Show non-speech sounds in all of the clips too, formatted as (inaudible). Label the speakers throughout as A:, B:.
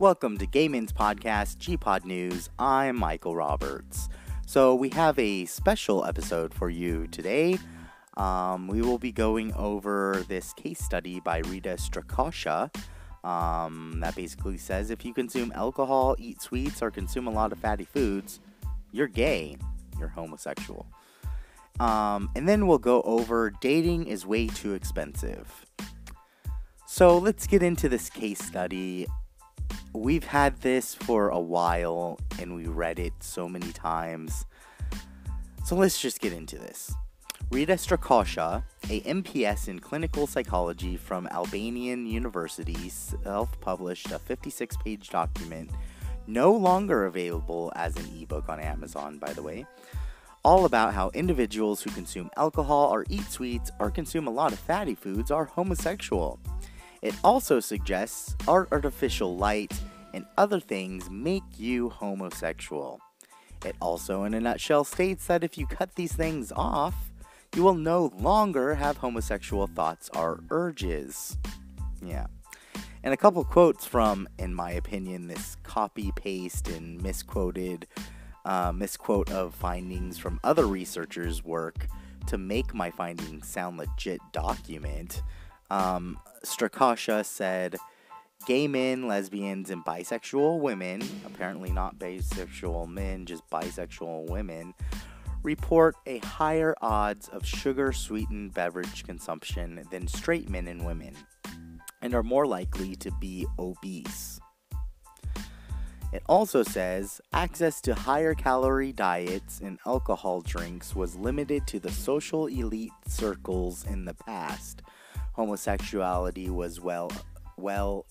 A: Welcome to Gayman's podcast, G-Pod News. I'm Michael Roberts. So we have a special episode for you today. Um, we will be going over this case study by Rita Strakosha um, that basically says if you consume alcohol, eat sweets, or consume a lot of fatty foods, you're gay, you're homosexual. Um, and then we'll go over dating is way too expensive. So let's get into this case study we've had this for a while and we read it so many times. So let's just get into this. Rita Strakosha, a MPS in clinical psychology from Albanian University, self published a 56 page document, no longer available as an ebook on Amazon, by the way, all about how individuals who consume alcohol or eat sweets or consume a lot of fatty foods are homosexual. It also suggests artificial light and other things make you homosexual. It also, in a nutshell, states that if you cut these things off, you will no longer have homosexual thoughts or urges. Yeah. And a couple quotes from, in my opinion, this copy paste and misquoted, uh, misquote of findings from other researchers' work to make my findings sound legit document. Um, Strakosha said, gay men, lesbians, and bisexual women, apparently not bisexual men, just bisexual women, report a higher odds of sugar sweetened beverage consumption than straight men and women, and are more likely to be obese. It also says access to higher calorie diets and alcohol drinks was limited to the social elite circles in the past. Homosexuality was well well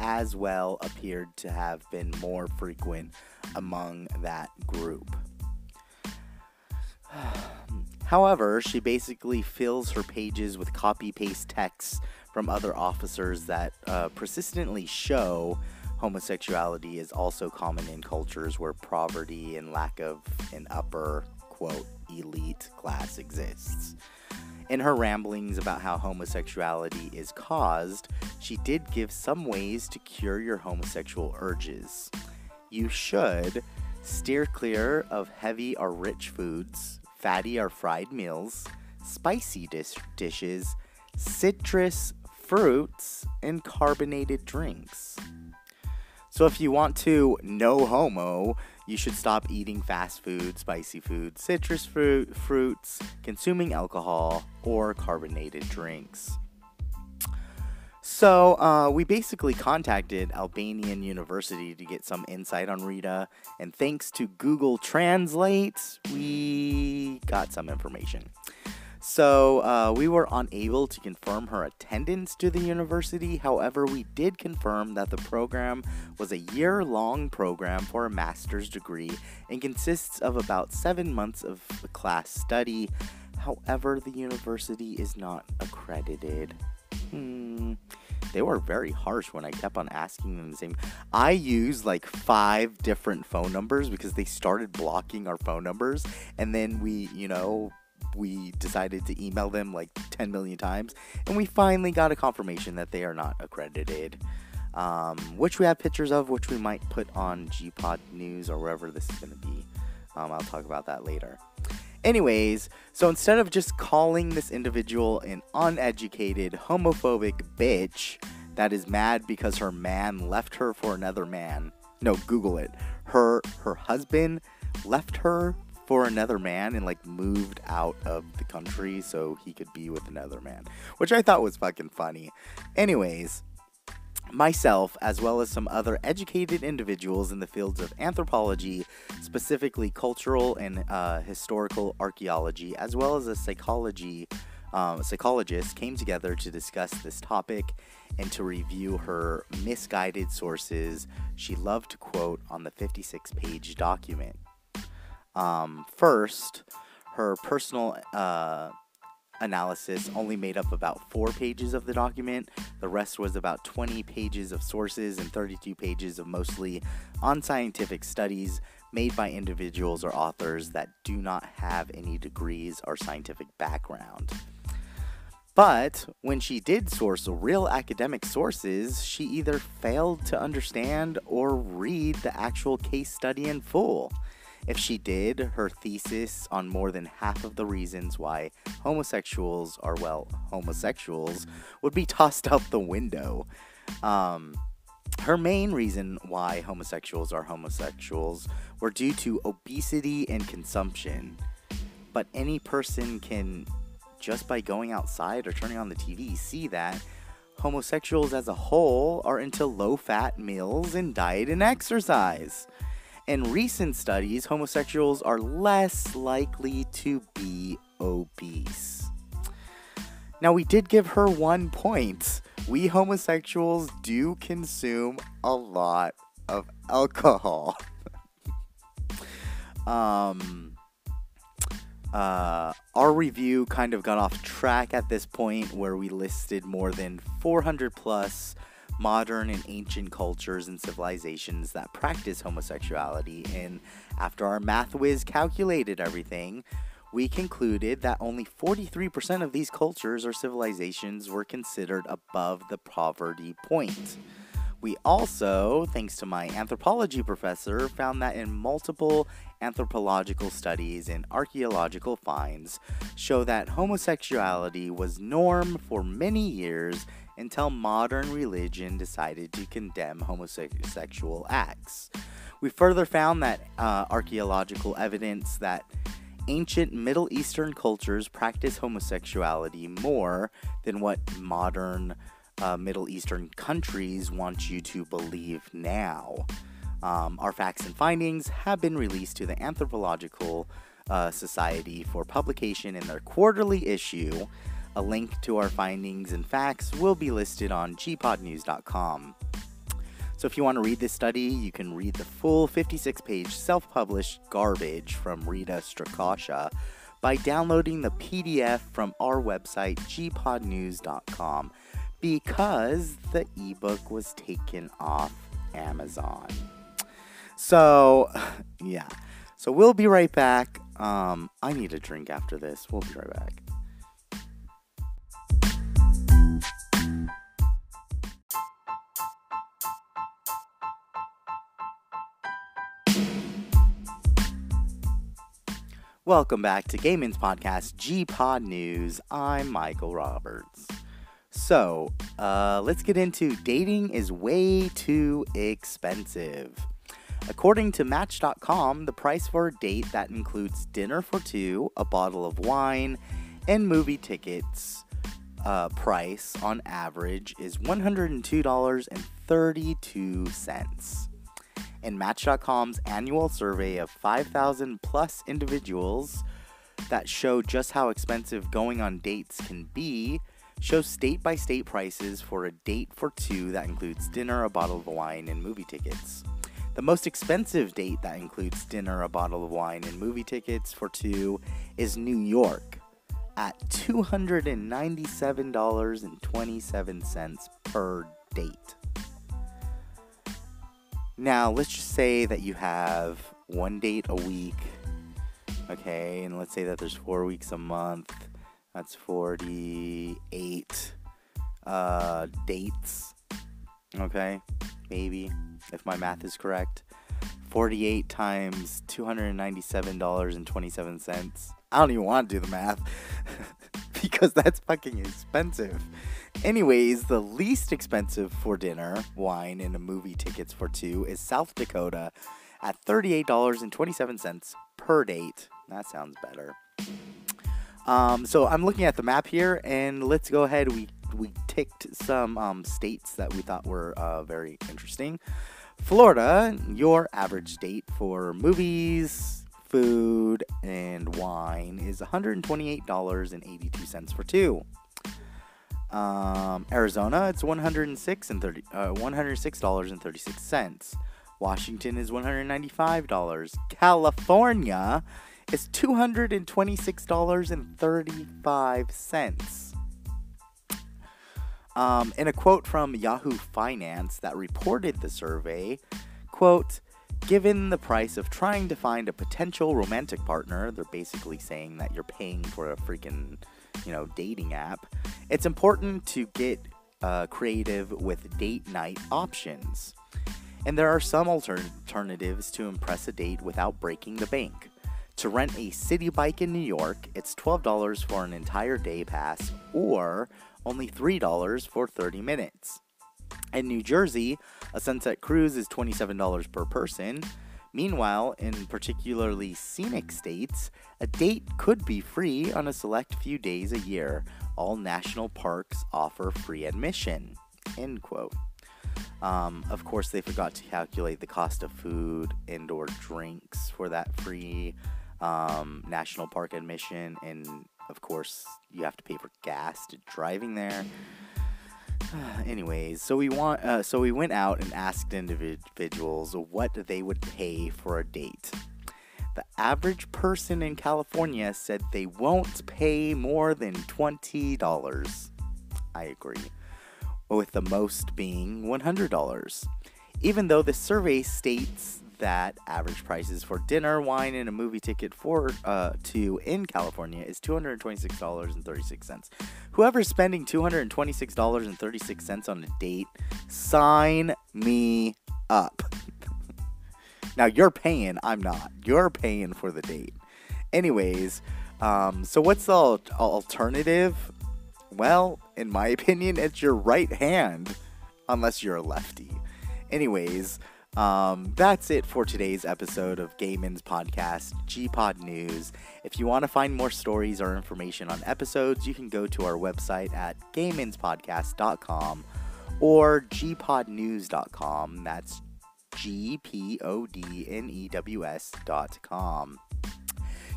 A: as well appeared to have been more frequent among that group. (sighs) However, she basically fills her pages with copy paste texts from other officers that uh, persistently show homosexuality is also common in cultures where poverty and lack of an upper, quote, elite class exists. In her ramblings about how homosexuality is caused, she did give some ways to cure your homosexual urges. You should steer clear of heavy or rich foods, fatty or fried meals, spicy dish- dishes, citrus fruits, and carbonated drinks. So if you want to no homo, you should stop eating fast food, spicy food, citrus fruit, fruits, consuming alcohol, or carbonated drinks. So, uh, we basically contacted Albanian University to get some insight on Rita, and thanks to Google Translate, we got some information. So uh, we were unable to confirm her attendance to the university. However, we did confirm that the program was a year long program for a master's degree and consists of about seven months of class study. However, the university is not accredited. Hmm. They were very harsh when I kept on asking them the same. I used like five different phone numbers because they started blocking our phone numbers, and then we, you know, we decided to email them like 10 million times, and we finally got a confirmation that they are not accredited. Um, which we have pictures of, which we might put on GPod News or wherever this is going to be. Um, I'll talk about that later. Anyways, so instead of just calling this individual an uneducated, homophobic bitch that is mad because her man left her for another man, no, Google it. Her her husband left her for another man and like moved out of the country so he could be with another man, which I thought was fucking funny. Anyways, myself, as well as some other educated individuals in the fields of anthropology, specifically cultural and uh, historical archaeology, as well as a psychology um, psychologist, came together to discuss this topic and to review her misguided sources she loved to quote on the 56 page document. Um, first, her personal uh, analysis only made up about four pages of the document. The rest was about 20 pages of sources and 32 pages of mostly unscientific studies made by individuals or authors that do not have any degrees or scientific background. But when she did source real academic sources, she either failed to understand or read the actual case study in full. If she did, her thesis on more than half of the reasons why homosexuals are, well, homosexuals would be (laughs) tossed out the window. Um, her main reason why homosexuals are homosexuals were due to obesity and consumption. But any person can, just by going outside or turning on the TV, see that homosexuals as a whole are into low fat meals and diet and exercise. In recent studies, homosexuals are less likely to be obese. Now, we did give her one point. We homosexuals do consume a lot of alcohol. (laughs) um, uh, our review kind of got off track at this point where we listed more than 400 plus modern and ancient cultures and civilizations that practice homosexuality. And after our math whiz calculated everything, we concluded that only 43% of these cultures or civilizations were considered above the poverty point. We also, thanks to my anthropology professor, found that in multiple anthropological studies and archaeological finds show that homosexuality was norm for many years until modern religion decided to condemn homosexual acts. We further found that uh, archaeological evidence that ancient Middle Eastern cultures practice homosexuality more than what modern uh, Middle Eastern countries want you to believe now. Um, our facts and findings have been released to the Anthropological uh, Society for publication in their quarterly issue a link to our findings and facts will be listed on gpodnews.com. So if you want to read this study, you can read the full 56 page self published garbage from Rita Strakosha by downloading the PDF from our website, gpodnews.com, because the ebook was taken off Amazon. So, yeah. So we'll be right back. Um, I need a drink after this. We'll be right back. Welcome back to Gayman's podcast, G Pod News. I'm Michael Roberts. So, uh, let's get into dating is way too expensive. According to Match.com, the price for a date that includes dinner for two, a bottle of wine, and movie tickets uh, price on average is $102.32 in Match.com's annual survey of 5,000 plus individuals that show just how expensive going on dates can be, shows state by state prices for a date for two that includes dinner, a bottle of wine, and movie tickets. The most expensive date that includes dinner, a bottle of wine, and movie tickets for two is New York at $297.27 per date. Now, let's just say that you have one date a week, okay, and let's say that there's four weeks a month. That's 48 uh, dates, okay, maybe, if my math is correct. 48 times $297.27. I don't even want to do the math (laughs) because that's fucking expensive. Anyways, the least expensive for dinner, wine, and a movie tickets for two is South Dakota at $38.27 per date. That sounds better. Um, so I'm looking at the map here, and let's go ahead. We we ticked some um, states that we thought were uh, very interesting. Florida, your average date for movies, food, and wine is $128.82 for two. Um, Arizona, it's 106 and 30, uh, $106.36. Washington is $195. California is $226.35. Um, in a quote from Yahoo Finance that reported the survey, quote, Given the price of trying to find a potential romantic partner, they're basically saying that you're paying for a freaking, you know, dating app. It's important to get uh, creative with date night options. And there are some alternatives to impress a date without breaking the bank. To rent a city bike in New York, it's $12 for an entire day pass or only $3 for 30 minutes. In New Jersey, a sunset cruise is $27 per person. Meanwhile, in particularly scenic states, a date could be free on a select few days a year. All national parks offer free admission. End quote. Um, of course, they forgot to calculate the cost of food, indoor drinks for that free um, national park admission, and of course, you have to pay for gas to driving there. (sighs) Anyways, so we want uh, so we went out and asked individuals what they would pay for a date. The average person in California said they won't pay more than $20. I agree. With the most being $100. Even though the survey states that average prices for dinner, wine, and a movie ticket for uh, two in California is $226.36. Whoever's spending $226.36 on a date, sign me up. (laughs) now you're paying, I'm not. You're paying for the date. Anyways, um, so what's the alternative? Well, in my (laughs) opinion, it's your right hand, unless you're a lefty. Anyways, um, that's it for today's episode of Gayman's podcast, Gpod News. If you want to find more stories or information on episodes, you can go to our website at gaymanspodcast.com or gpodnews.com. That's G P O D N E W S.com.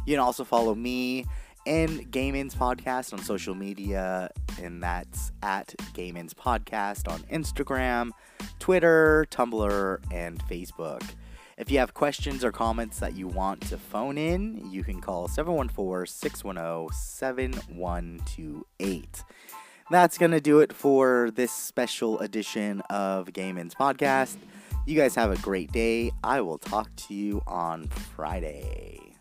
A: You can also follow me and Game Gayman's Podcast on social media, and that's at Game Gayman's Podcast on Instagram, Twitter, Tumblr, and Facebook. If you have questions or comments that you want to phone in, you can call 714 610 7128. That's going to do it for this special edition of Game Gayman's Podcast. You guys have a great day. I will talk to you on Friday.